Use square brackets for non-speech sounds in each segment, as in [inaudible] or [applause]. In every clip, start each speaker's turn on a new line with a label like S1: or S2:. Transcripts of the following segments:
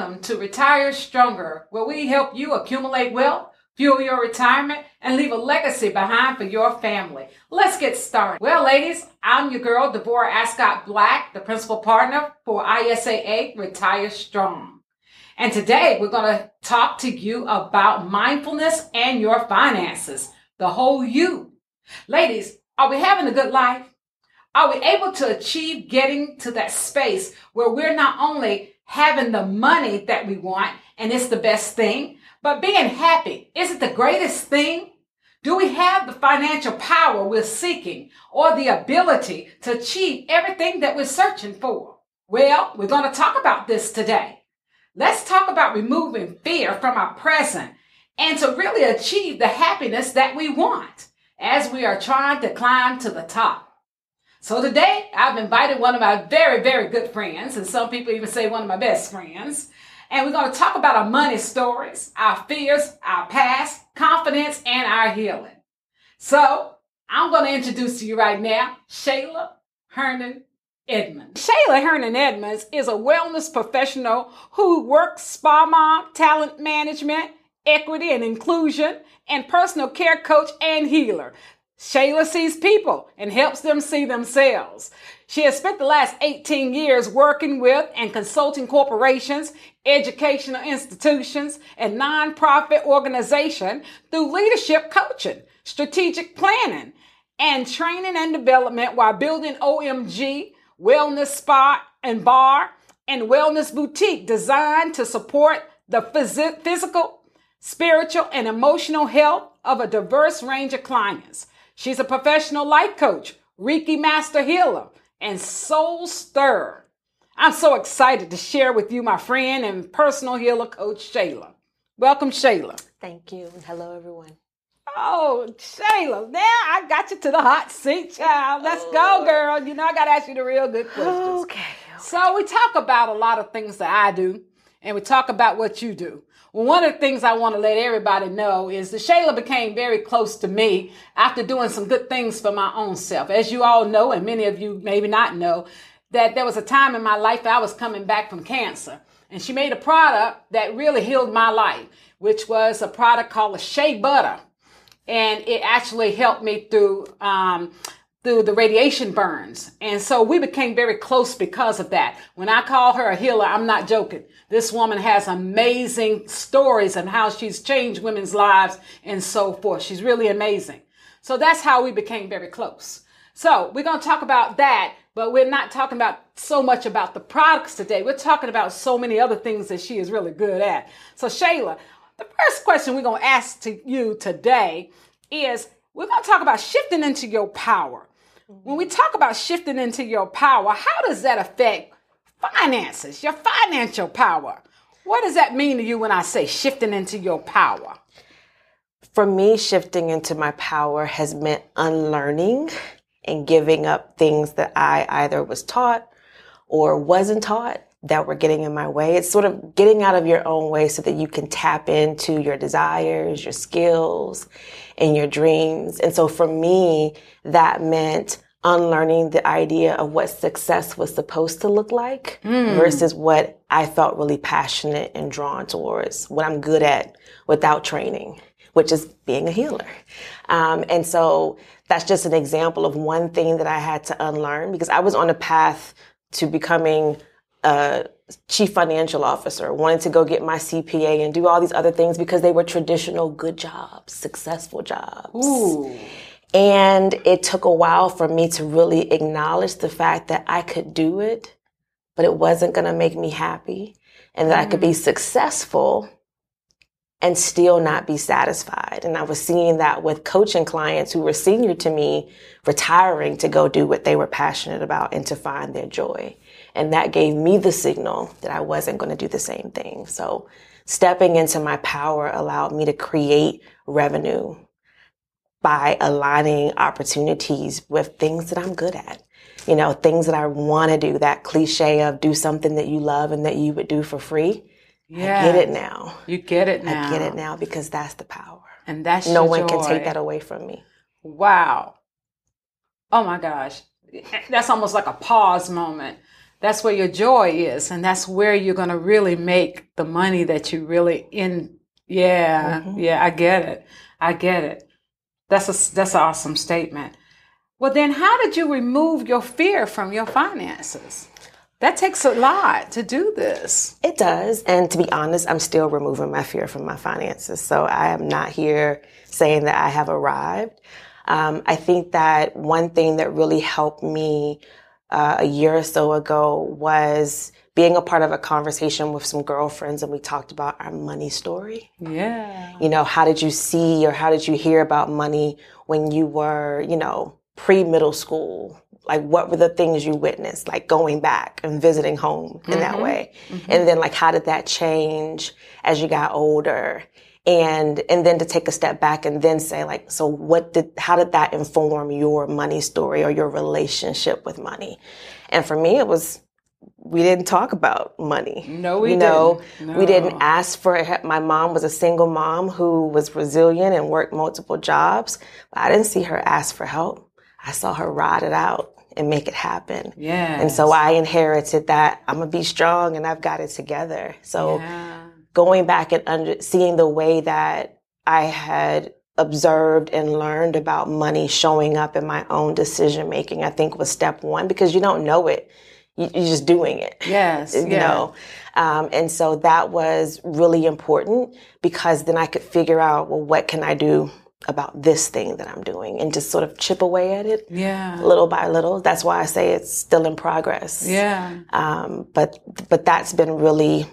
S1: Welcome to Retire Stronger, where we help you accumulate wealth, fuel your retirement, and leave a legacy behind for your family. Let's get started. Well, ladies, I'm your girl, Deborah Ascott Black, the principal partner for ISAA Retire Strong. And today we're going to talk to you about mindfulness and your finances, the whole you. Ladies, are we having a good life? Are we able to achieve getting to that space where we're not only having the money that we want and it's the best thing, but being happy is it the greatest thing? Do we have the financial power we're seeking or the ability to achieve everything that we're searching for? Well, we're going to talk about this today. Let's talk about removing fear from our present and to really achieve the happiness that we want as we are trying to climb to the top. So today I've invited one of my very, very good friends, and some people even say one of my best friends. And we're going to talk about our money stories, our fears, our past, confidence, and our healing. So I'm going to introduce to you right now Shayla Herndon Edmonds. Shayla Herndon Edmonds is a wellness professional who works spa mom, talent management, equity and inclusion, and personal care coach and healer. Shayla sees people and helps them see themselves. She has spent the last 18 years working with and consulting corporations, educational institutions, and nonprofit organizations through leadership coaching, strategic planning, and training and development while building OMG, Wellness Spa and Bar, and Wellness Boutique designed to support the phys- physical, spiritual, and emotional health of a diverse range of clients. She's a professional life coach, Reiki master healer, and soul stirrer. I'm so excited to share with you my friend and personal healer coach, Shayla. Welcome, Shayla.
S2: Thank you. And hello, everyone.
S1: Oh, Shayla, now I got you to the hot seat, child. Let's go, oh. girl. You know, I got to ask you the real good questions.
S2: Okay, okay.
S1: So, we talk about a lot of things that I do, and we talk about what you do. One of the things I want to let everybody know is that Shayla became very close to me after doing some good things for my own self. As you all know, and many of you maybe not know, that there was a time in my life I was coming back from cancer. And she made a product that really healed my life, which was a product called a Shea Butter. And it actually helped me through um, through the radiation burns. And so we became very close because of that. When I call her a healer, I'm not joking. This woman has amazing stories and how she's changed women's lives and so forth. She's really amazing. So that's how we became very close. So we're going to talk about that, but we're not talking about so much about the products today. We're talking about so many other things that she is really good at. So Shayla, the first question we're going to ask to you today is we're going to talk about shifting into your power. When we talk about shifting into your power, how does that affect finances, your financial power? What does that mean to you when I say shifting into your power?
S2: For me, shifting into my power has meant unlearning and giving up things that I either was taught or wasn't taught that were getting in my way. It's sort of getting out of your own way so that you can tap into your desires, your skills, and your dreams. And so for me, that meant unlearning the idea of what success was supposed to look like mm. versus what I felt really passionate and drawn towards, what I'm good at without training, which is being a healer. Um, and so that's just an example of one thing that I had to unlearn because I was on a path to becoming a chief financial officer, wanted to go get my CPA and do all these other things because they were traditional good jobs, successful jobs.
S1: Ooh.
S2: And it took a while for me to really acknowledge the fact that I could do it, but it wasn't going to make me happy and that mm-hmm. I could be mm-hmm. successful and still not be satisfied. And I was seeing that with coaching clients who were senior to me, retiring to go do what they were passionate about and to find their joy. And that gave me the signal that I wasn't going to do the same thing. So stepping into my power allowed me to create revenue by aligning opportunities with things that I'm good at. You know, things that I want to do, that cliche of do something that you love and that you would do for free. Yeah. I get it now.
S1: You get it now.
S2: I get it now because that's the power.
S1: And that's
S2: no one joy. can take that away from me.
S1: Wow. Oh my gosh. That's almost like a pause moment that's where your joy is, and that's where you're going to really make the money that you really in. Yeah, mm-hmm. yeah, I get it. I get it. That's a that's an awesome statement. Well, then, how did you remove your fear from your finances? That takes a lot to do this.
S2: It does. And to be honest, I'm still removing my fear from my finances. So I am not here saying that I have arrived. Um, I think that one thing that really helped me uh, a year or so ago was being a part of a conversation with some girlfriends and we talked about our money story.
S1: Yeah.
S2: You know, how did you see or how did you hear about money when you were, you know, pre middle school? Like, what were the things you witnessed, like going back and visiting home in mm-hmm. that way? Mm-hmm. And then, like, how did that change as you got older? And, and then to take a step back and then say, like, so what did, how did that inform your money story or your relationship with money? And for me, it was, we didn't talk about money.
S1: No, we you know,
S2: didn't. No. We didn't ask for it. My mom was a single mom who was resilient and worked multiple jobs. But I didn't see her ask for help. I saw her ride it out and make it happen.
S1: Yeah.
S2: And so I inherited that I'm gonna be strong and I've got it together. So yeah. Going back and under, seeing the way that I had observed and learned about money showing up in my own decision making, I think was step one because you don't know it. You, are just doing it.
S1: Yes.
S2: You yeah. know? Um, and so that was really important because then I could figure out, well, what can I do about this thing that I'm doing and just sort of chip away at it.
S1: Yeah.
S2: Little by little. That's why I say it's still in progress.
S1: Yeah.
S2: Um, but, but that's been really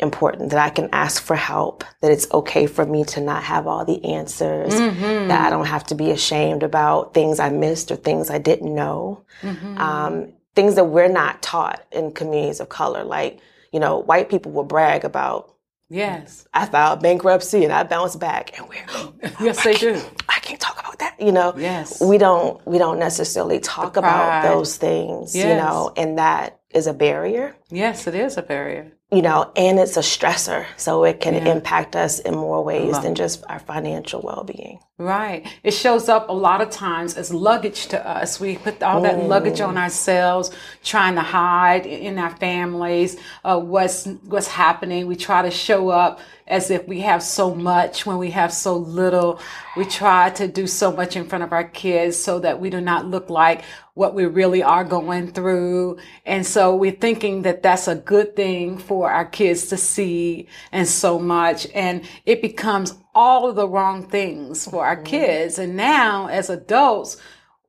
S2: important that I can ask for help, that it's okay for me to not have all the answers, mm-hmm. that I don't have to be ashamed about things I missed or things I didn't know. Mm-hmm. Um, things that we're not taught in communities of color. Like, you know, white people will brag about
S1: Yes.
S2: I filed bankruptcy and I bounced back and we're [gasps] [gasps]
S1: Yes, they do.
S2: I can't talk about that. You know?
S1: Yes.
S2: We don't we don't necessarily talk about those things, yes. you know, and that is a barrier.
S1: Yes, it is a barrier
S2: you know, and it's a stressor. So it can yeah. impact us in more ways than just our financial well being.
S1: Right. It shows up a lot of times as luggage to us. We put all that mm. luggage on ourselves, trying to hide in our families uh, what's what's happening. We try to show up as if we have so much when we have so little. We try to do so much in front of our kids so that we do not look like what we really are going through. And so we're thinking that that's a good thing for our kids to see and so much. And it becomes all of the wrong things for our mm-hmm. kids. And now as adults,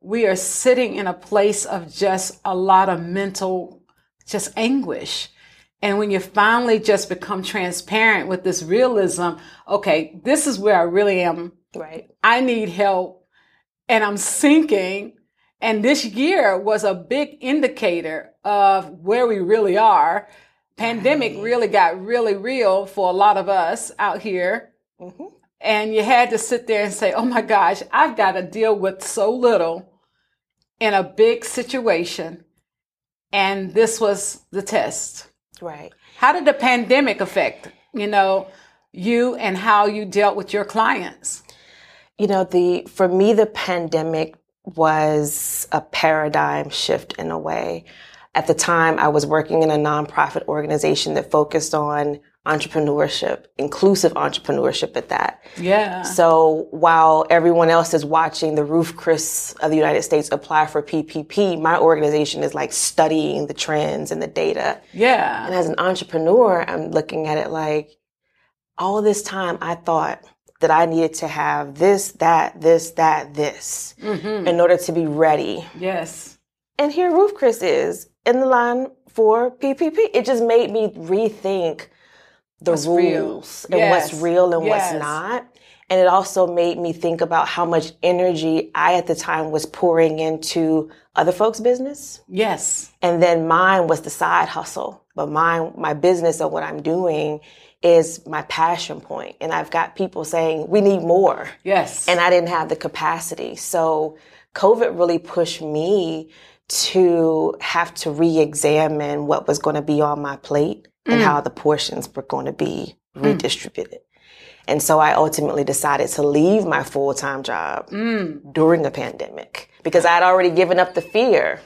S1: we are sitting in a place of just a lot of mental, just anguish. And when you finally just become transparent with this realism, okay, this is where I really am.
S2: Right.
S1: I need help and I'm sinking. And this year was a big indicator of where we really are. Pandemic really got really real for a lot of us out here. Mm-hmm. And you had to sit there and say, oh my gosh, I've got to deal with so little in a big situation. And this was the test.
S2: Right.
S1: How did the pandemic affect, you know, you and how you dealt with your clients?
S2: You know, the for me the pandemic was a paradigm shift in a way. At the time, I was working in a nonprofit organization that focused on entrepreneurship, inclusive entrepreneurship at that.
S1: Yeah.
S2: So while everyone else is watching the Ruth's Chris of the United States apply for PPP, my organization is like studying the trends and the data.
S1: Yeah.
S2: And as an entrepreneur, I'm looking at it like all this time I thought that I needed to have this, that, this, that, this mm-hmm. in order to be ready.
S1: Yes.
S2: And here Ruth's Chris is in the line for PPP. It just made me rethink the what's rules real. and yes. what's real and yes. what's not. And it also made me think about how much energy I at the time was pouring into other folks' business.
S1: Yes.
S2: And then mine was the side hustle. But mine, my business and what I'm doing is my passion point. And I've got people saying, we need more.
S1: Yes.
S2: And I didn't have the capacity. So COVID really pushed me to have to re-examine what was going to be on my plate and mm. how the portions were going to be mm. redistributed. Mm. And so I ultimately decided to leave my full-time job mm. during the pandemic because I had already given up the fear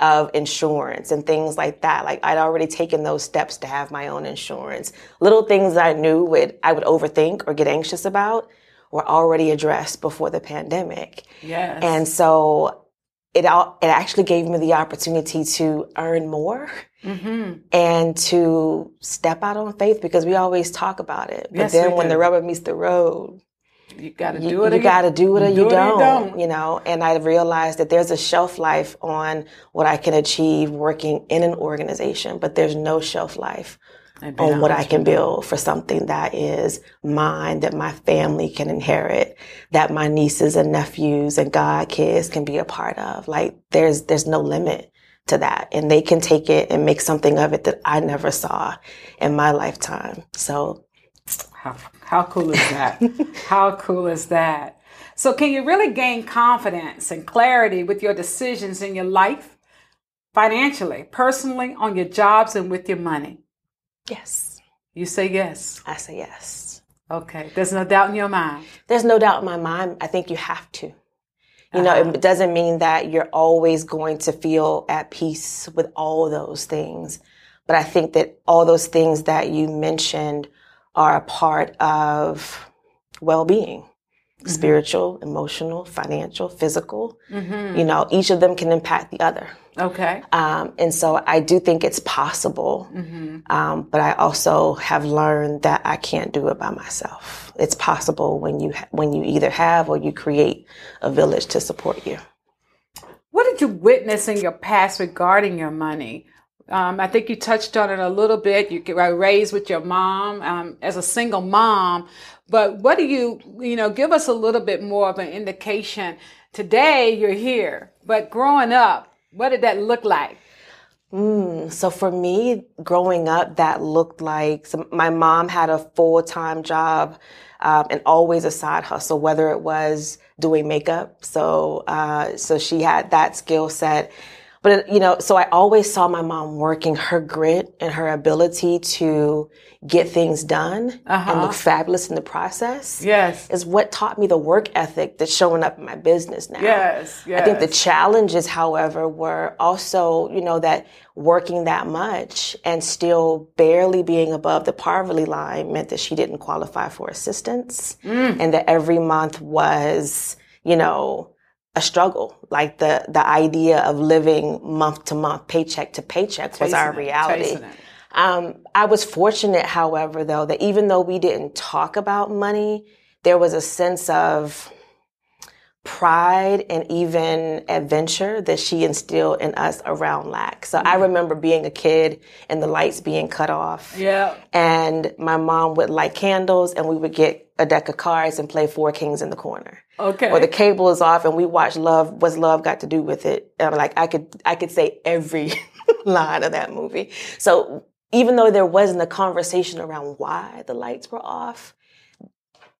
S2: of insurance and things like that. Like I'd already taken those steps to have my own insurance. Little things I knew would I would overthink or get anxious about were already addressed before the pandemic.
S1: Yes.
S2: And so it all, it actually gave me the opportunity to earn more
S1: mm-hmm.
S2: and to step out on faith because we always talk about it. But
S1: Yes,
S2: then when
S1: do.
S2: the rubber meets the road,
S1: you got to
S2: you,
S1: do it.
S2: you got to do it or you,
S1: Do it or you
S2: don't,
S1: don't.
S2: You know, and I realized that there's a shelf life on what I can achieve working in an organization, but there's no shelf life on what I can build for something that is mine, that my family can inherit, that my nieces and nephews and god kids can be a part of. Like there's there's no limit to that, and they can take it and make something of it that I never saw in my lifetime. So
S1: How, how cool is that? [laughs] how cool is that? So, can you really gain confidence and clarity with your decisions in your life, financially, personally, on your jobs, and with your money?
S2: Yes,
S1: You say yes.
S2: I say yes.
S1: Okay. There's no doubt in your mind.
S2: There's no doubt in my mind. I think you have to. You know,
S1: Uh-huh.
S2: it doesn't mean that you're always going to feel at peace with all those things. But I think that all those things that you mentioned are a part of well being spiritual, emotional, financial, physical.
S1: Mm-hmm.
S2: You know, each of them can impact the other.
S1: Okay.
S2: Um, and so I do think it's possible.
S1: Mm-hmm.
S2: Um, but I also have learned that I can't do it by myself. It's possible when you ha- when you either have or you create a village to support you.
S1: What did you witness in your past regarding your money? Um, I think you touched on it a little bit. You were raised with your mom um, as a single mom, but what do you, you know, give us a little bit more of an indication. Today you're here, but growing up, what did that look like?
S2: Mm, so for me, growing up, that looked like my mom had a full time job um, and always a side hustle, whether it was doing makeup. So uh, so she had that skill set. But you know, so I always saw my mom working her grit and her ability to get things done and
S1: Uh-huh.
S2: look fabulous in the process.
S1: Yes.
S2: Is what taught me the work ethic that's showing up in my business now.
S1: Yes. Yes.
S2: I think the challenges, however, were also, you know, that working that much and still barely being above the poverty line meant that she didn't qualify for assistance and that every month was, you know, a struggle. Like the, the idea of living month to month, paycheck to paycheck was our
S1: it,
S2: reality. Um, I was fortunate, however, though, that even though we didn't talk about money, there was a sense of pride and even adventure that she instilled in us around lack. So I mm-hmm. remember being a kid and the lights being cut off.
S1: Yeah.
S2: And my mom would light candles and we would get a deck of cards and play Four Kings in the corner.
S1: Okay.
S2: Or the cable is off and we watch Love. What's Love got to do with it? And I'm like, I could, I could say every [laughs] line of that movie. So even though there wasn't a conversation around why the lights were off,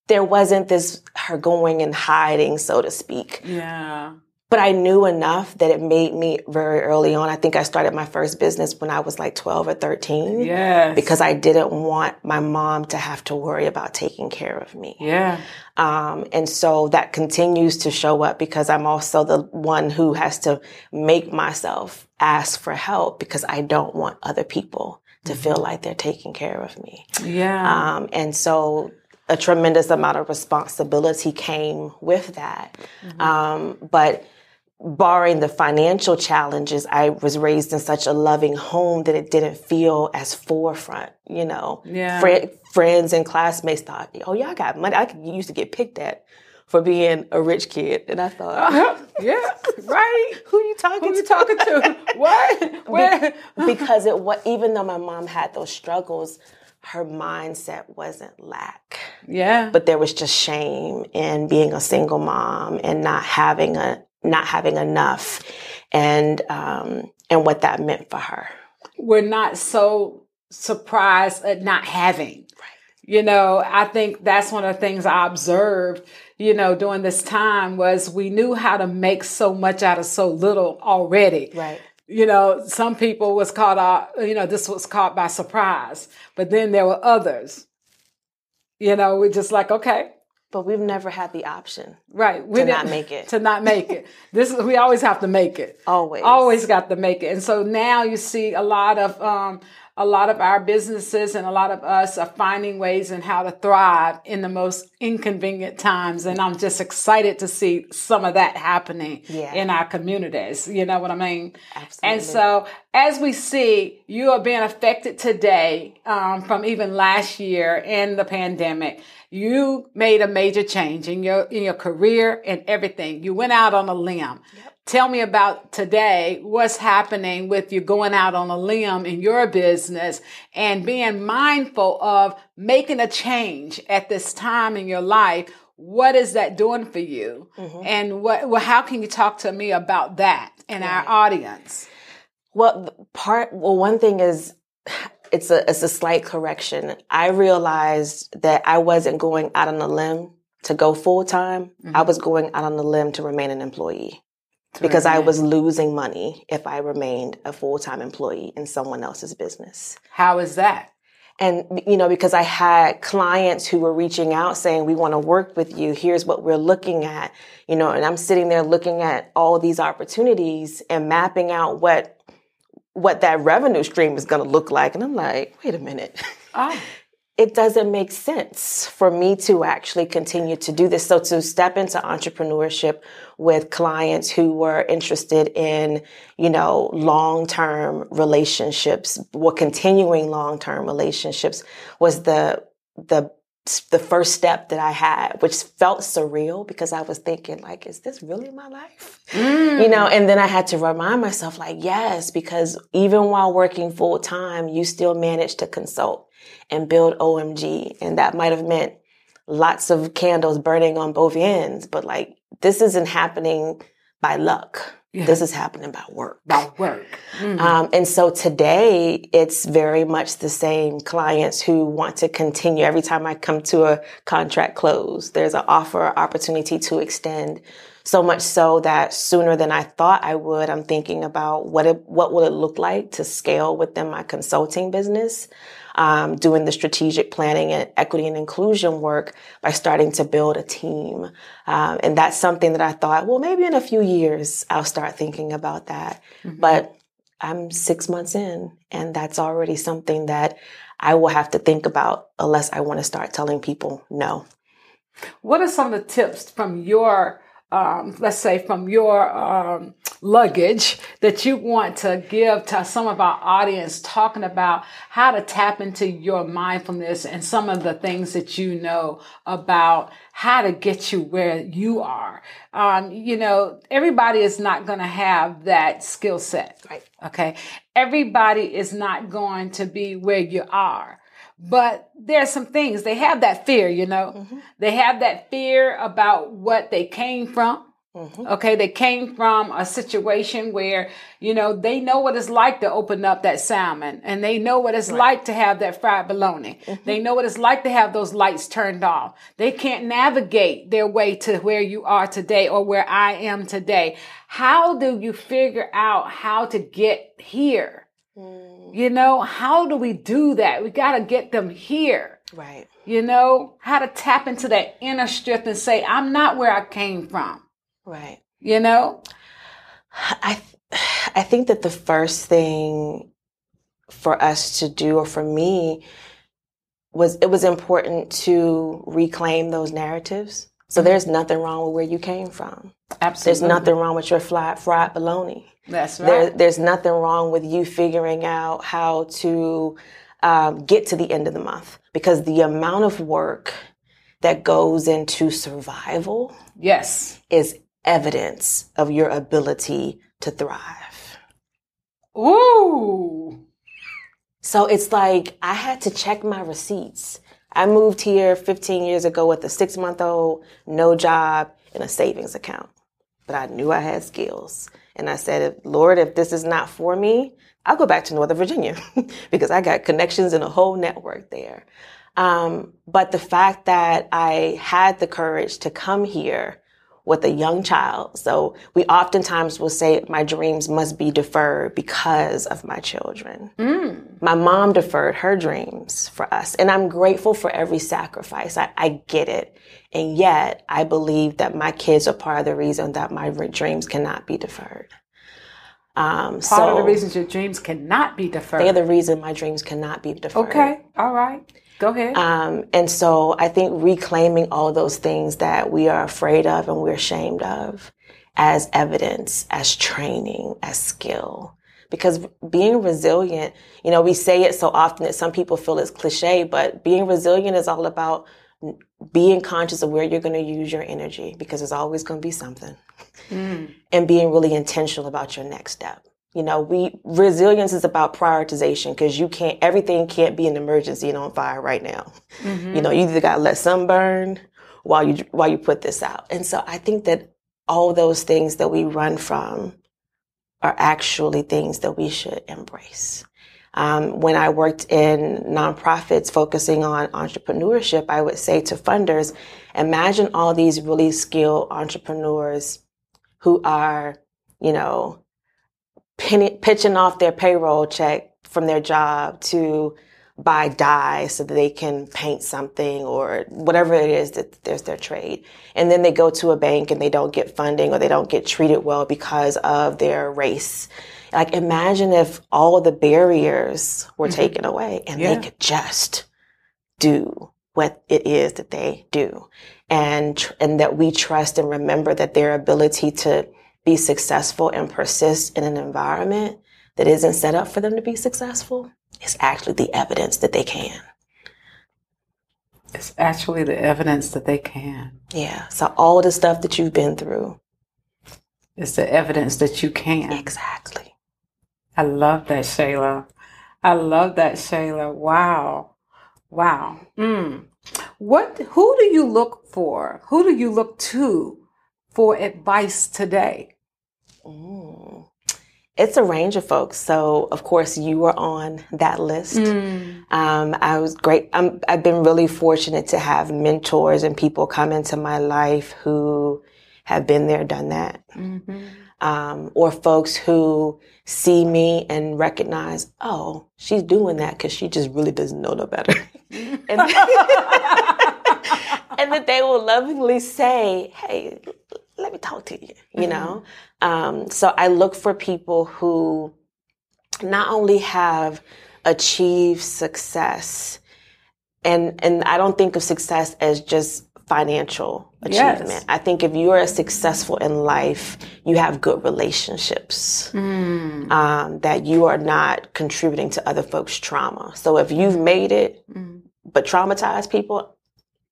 S2: there wasn't this her going and hiding, so to speak.
S1: yeah.
S2: But I knew enough that it made me very early on. I think I started my first business when I was like 12 or 13
S1: Yes.
S2: because I didn't want my mom to have to worry about taking care of me.
S1: Yeah.
S2: Um, and so that continues to show up because I'm also the one who has to make myself ask for help because I don't want other people to feel like they're taking care of me.
S1: Yeah.
S2: Um, and so a tremendous amount of responsibility came with that. Um, but barring the financial challenges, I was raised in such a loving home that it didn't feel as forefront, you know.
S1: Yeah.
S2: Fri- friends and classmates thought, oh, y'all got money. I used to get picked at for being a rich kid. And I thought, [laughs]
S1: yeah. Right.
S2: who you talking
S1: Who you
S2: to?
S1: talking to? [laughs] What? Where? [laughs]
S2: because it was even though my mom had those struggles, her mindset wasn't lack.
S1: Yeah.
S2: But there was just shame in being a single mom and not having a not having enough, and um, and what that meant for her.
S1: we're not so surprised at not having. Right. You know, I think that's one of the things I observed, you know, during this time was we knew how to make so much out of so little already.
S2: Right.
S1: You know, some people was caught out, you know, this was caught by surprise, but then there were others. You know, we're just like, okay,
S2: but we've never had the option
S1: right we
S2: to not make it. [laughs]
S1: to not make it this is we always have to make it
S2: Always.
S1: always got to make it and so now you see a lot of um a lot of our businesses and a lot of us are finding ways and how to thrive in the most inconvenient times and i'm just excited to see some of that happening
S2: Yeah.
S1: in our communities you know what i mean
S2: Absolutely.
S1: and so as we see you are being affected today um, from even last year in the pandemic you made a major change in your in your career and everything you went out on a limb Tell me about today, what's happening with you going out on a limb in your business and being mindful of making a change at this time in your life. What is that doing for you? Mm-hmm. And what, well, how can you talk to me about that and our audience?
S2: Well, part well, one thing is it's a it's a slight correction. I realized that I wasn't going out on a limb to go full time. I mm-hmm. was going out on a limb to remain an employee because I was losing money if I remained a full time employee in someone else's business.
S1: How is that?
S2: And, you know, because I had clients who were reaching out saying, we want to work with you. Here's what we're looking at, you know, and I'm sitting there looking at all these opportunities and mapping out what, what that revenue stream is going to look like. And I'm like, wait a minute.
S1: Oh, [laughs]
S2: It doesn't make sense for me to actually continue to do this. So to step into entrepreneurship with clients who were interested in, you know, long-term relationships, or continuing long-term relationships was the, the, the first step that I had, which felt surreal because I was thinking like, is this really my life? You mm. know, and then I had to remind myself like, yes, because even while working full time, you still managed to consult and build OMG. And that might have meant lots of candles burning on both ends, but like this isn't happening by luck. This is happening by work.
S1: about work.
S2: Um, and so today it's very much the same clients who want to continue. Every time I come to a contract close, there's an offer opportunity to extend. So much so that sooner than I thought I would, I'm thinking about what it, what will it look like to scale within my consulting business, um, doing the strategic planning and equity and inclusion work by starting to build a team. Um, and that's something that I thought, well, maybe in a few years I'll start thinking about that. But I'm six months in, and that's already something that I will have to think about unless I want to start telling people no.
S1: What are some of the tips from your, um, let's say, from your um, luggage that you want to give to some of our audience, talking about how to tap into your mindfulness and some of the things that you know about how to get you where you are? Um, you know, everybody is not going to have that skill set.
S2: Right.
S1: Okay. Everybody is not going to be where you are. But there's some things they have that fear, you know, they have that fear about what they came from. Mm-hmm. Okay. They came from a situation where, you know, they know what it's like to open up that salmon and they know what it's like to have that fried bologna. Mm-hmm. They know what it's like to have those lights turned off. They can't navigate their way to where you are today or where I am today. How do you figure out how to get here? Mm. You know, how do we do that? We got to get them here.
S2: Right.
S1: You know, how to tap into that inner strength and say, I'm not where I came from.
S2: Right.
S1: You know?
S2: I I think that the first thing for us to do, or for me, was it was important to reclaim those narratives. So there's nothing wrong with where you came from.
S1: Absolutely.
S2: There's nothing wrong with your fried fried bologna.
S1: That's
S2: There,
S1: right.
S2: there's nothing wrong with you figuring out how to um, get to the end of the month because the amount of work that goes into survival
S1: yes.
S2: is evidence of your ability to thrive.
S1: Ooh.
S2: So it's like I had to check my receipts. I moved here 15 years ago with a six month old, no job, and a savings account. But I knew I had skills. And I said, Lord, if this is not for me, I'll go back to Northern Virginia [laughs] because I got connections and a whole network there. Um, but the fact that I had the courage to come here with a young child. So we oftentimes will say my dreams must be deferred because of my children.
S1: Mm.
S2: My mom deferred her dreams for us. And I'm grateful for every sacrifice. I, I get it. And yet I believe that my kids are part of the reason that my dreams cannot be deferred. Um,
S1: Part
S2: so
S1: of the reasons your dreams cannot be deferred.
S2: they're the reason my dreams cannot be deferred.
S1: okay. All right. Go ahead.
S2: Um, and so I think reclaiming all those things that we are afraid of and we're ashamed of as evidence, as training, as skill. Because being resilient, you know, we say it so often that some people feel it's cliche, but being resilient is all about being conscious of where you're going to use your energy because there's always going to be something
S1: Mm.
S2: and being really intentional about your next step. You know, we resilience is about prioritization because you can't everything can't be an emergency and on fire right now.
S1: Mhm.
S2: You know, you either got to let some burn while you while you put this out. And so I think that all those things that we run from are actually things that we should embrace. Um, when I worked in nonprofits focusing on entrepreneurship, I would say to funders, imagine all these really skilled entrepreneurs who are, you know, penny, pitching off their payroll check from their job to buy dye so that they can paint something or whatever it is that there's their trade. And then they go to a bank and they don't get funding or they don't get treated well because of their race. Like imagine if all the barriers were
S1: Mhm.
S2: taken away and
S1: Yeah.
S2: they could just do what it is that they do and tr- and that we trust and remember that their ability to be successful and persist in an environment that isn't set up for them to be successful is actually the evidence that they can.
S1: It's actually the evidence that they can.
S2: Yeah. So all the stuff that you've been through.
S1: It's the evidence that you can.
S2: Exactly.
S1: I love that, Shayla. I love that, Shayla. Wow. Wow. Mm. What who do you look for? Who do you look to for advice today?
S2: Mm. It's a range of folks. So of course you were on that list.
S1: Mm.
S2: Um, I was great. I'm, I've been really fortunate to have mentors and people come into my life who have been there, done that.
S1: Mhm.
S2: Um, or folks who see me and recognize, oh, she's doing that because she just really doesn't know no better. [laughs] and, [laughs] and that they will lovingly say, hey, let me talk to you, you know? Um, so I look for people who not only have achieved success, and, and I don't think of success as just financial
S1: Yes.
S2: achievement. I think if you are successful in life, you have good relationships.
S1: Mm.
S2: Um, that you are not contributing to other folks' trauma. So if you've made it,
S1: Mm.
S2: but traumatized people,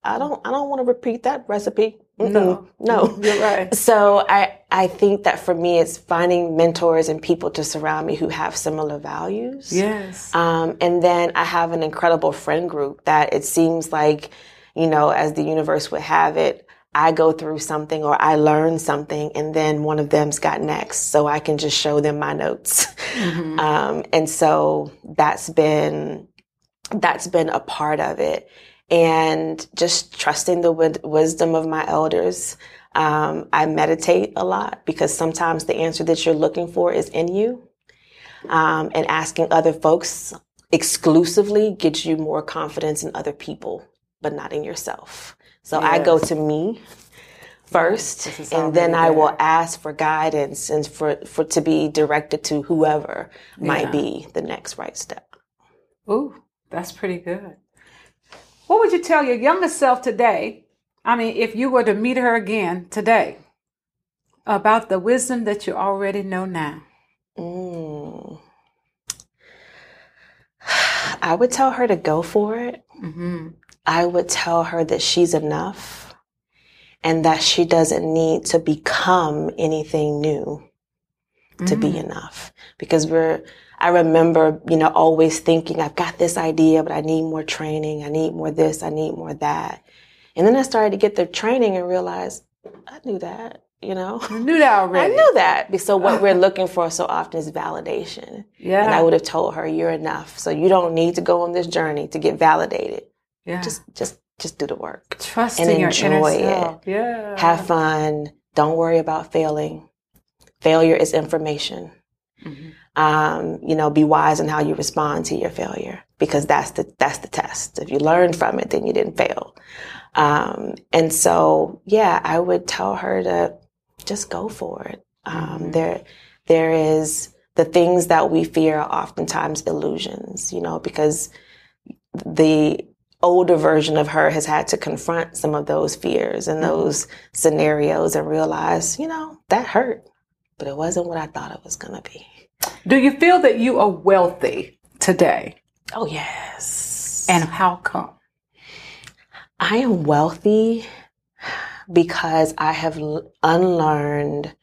S2: I don't. I don't want to repeat that recipe. Mm-mm.
S1: No.
S2: no.
S1: You're right. [laughs]
S2: So I I think that for me, it's finding mentors and people to surround me who have similar values.
S1: Yes.
S2: Um, and then I have an incredible friend group that it seems like, you know, as the universe would have it, I go through something or I learn something and then one of them's got next. So I can just show them my notes.
S1: Mhm. [laughs]
S2: Um, and so that's been, that's been a part of it. And just trusting the wid- wisdom of my elders. Um, I meditate a lot because sometimes the answer that you're looking for is in you. Um, and asking other folks exclusively gets you more confidence in other people, but not in yourself. So I go to me first, and then I will ask for guidance and for, for to be directed to whoever
S1: Yeah.
S2: might be the next right step.
S1: Ooh, that's pretty good. What would you tell your younger self today? I mean, if you were to meet her again today, about the wisdom that you already know now.
S2: Mm. [sighs] I would tell her to go for it.
S1: hmm
S2: I would tell her that she's enough and that she doesn't need to become anything new to be enough. Because we're, I remember, you know, always thinking, I've got this idea, but I need more training. I need more this. I need more that. And then I started to get the training and realized I knew that, you know.
S1: You knew that [laughs] already.
S2: I knew that. So what we're [laughs] looking for so often is validation.
S1: Yeah.
S2: And I would have told her, you're enough. So you don't need to go on this journey to get validated.
S1: yeah.
S2: Just, just, just do the work.
S1: trust
S2: and
S1: in your inner
S2: enjoy it.
S1: self. Yeah.
S2: Have fun, don't worry about failing. Failure is information. Mm-hmm. Um, you know, be wise in how you respond to your failure because that's the that's the test. If you learn from it, then you didn't fail. Um, and so, yeah, I would tell her to just go for it. Um, mm-hmm. There, there is the things that we fear are oftentimes illusions, you know, because the older version of her has had to confront some of those fears and mm-hmm. those scenarios and realize, you know, that hurt, but it wasn't what I thought it was going to be.
S1: Do you feel that you are wealthy today?
S2: Oh, yes.
S1: And how come?
S2: I am wealthy because I have unlearned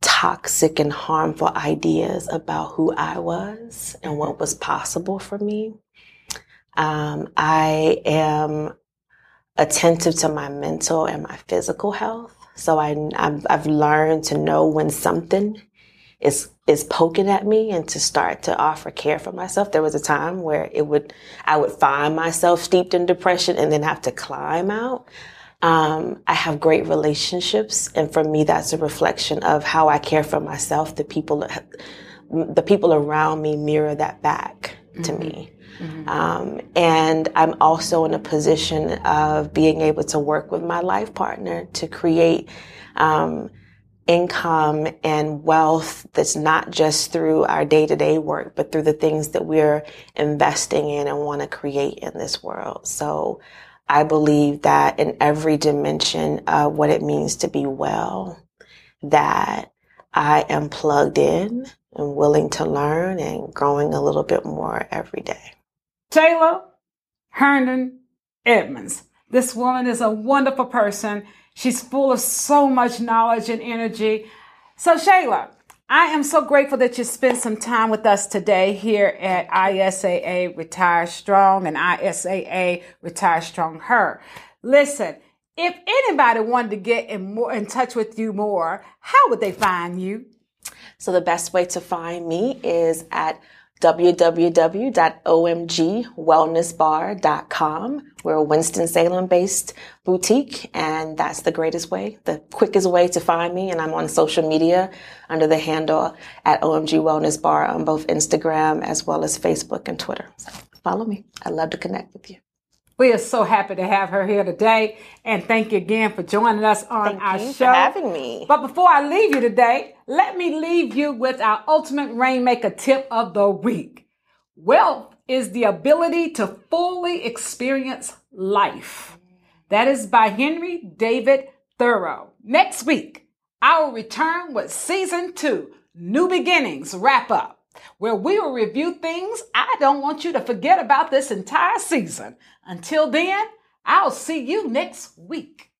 S2: toxic and harmful ideas about who I was and what was possible for me. Um, I am attentive to my mental and my physical health. So I, I've, I've learned to know when something is is poking at me and to start to offer care for myself. There was a time where it would I would find myself steeped in depression and then have to climb out. Um, I have great relationships, and for me, that's a reflection of how I care for myself. The people, the people around me mirror that back mm-hmm. to me. Mm-hmm. Um, and I'm also in a position of being able to work with my life partner to create um, income and wealth that's not just through our day to day work, but through the things that we're investing in and want to create in this world. So I believe that in every dimension of what it means to be well, that I am plugged in and willing to learn and growing a little bit more every day.
S1: Shayla Herndon Edmonds. This woman is a wonderful person. She's full of so much knowledge and energy. So, Shayla, I am so grateful that you spent some time with us today here at ISAA Retire Strong and ISAA Retire Strong Her. Listen, if anybody wanted to get in more in touch with you more, how would they find you?
S2: So the best way to find me is at www.omgwellnessbar.com. We're a Winston-Salem based boutique and that's the greatest way, the quickest way to find me. And I'm on social media under the handle at OMG Wellness Bar on both Instagram as well as Facebook and Twitter. So follow me. I'd love to connect with you.
S1: We are so happy to have her here today, and thank you again for joining us on
S2: thank
S1: our show.
S2: for having me.
S1: But before I leave you today, let me leave you with our ultimate rainmaker tip of the week. Wealth is the ability to fully experience life. That is by Henry David Thoreau. Next week, I will return with season two, New Beginnings wrap up where we will review things I don't want you to forget about this entire season. Until then, I'll see you next week.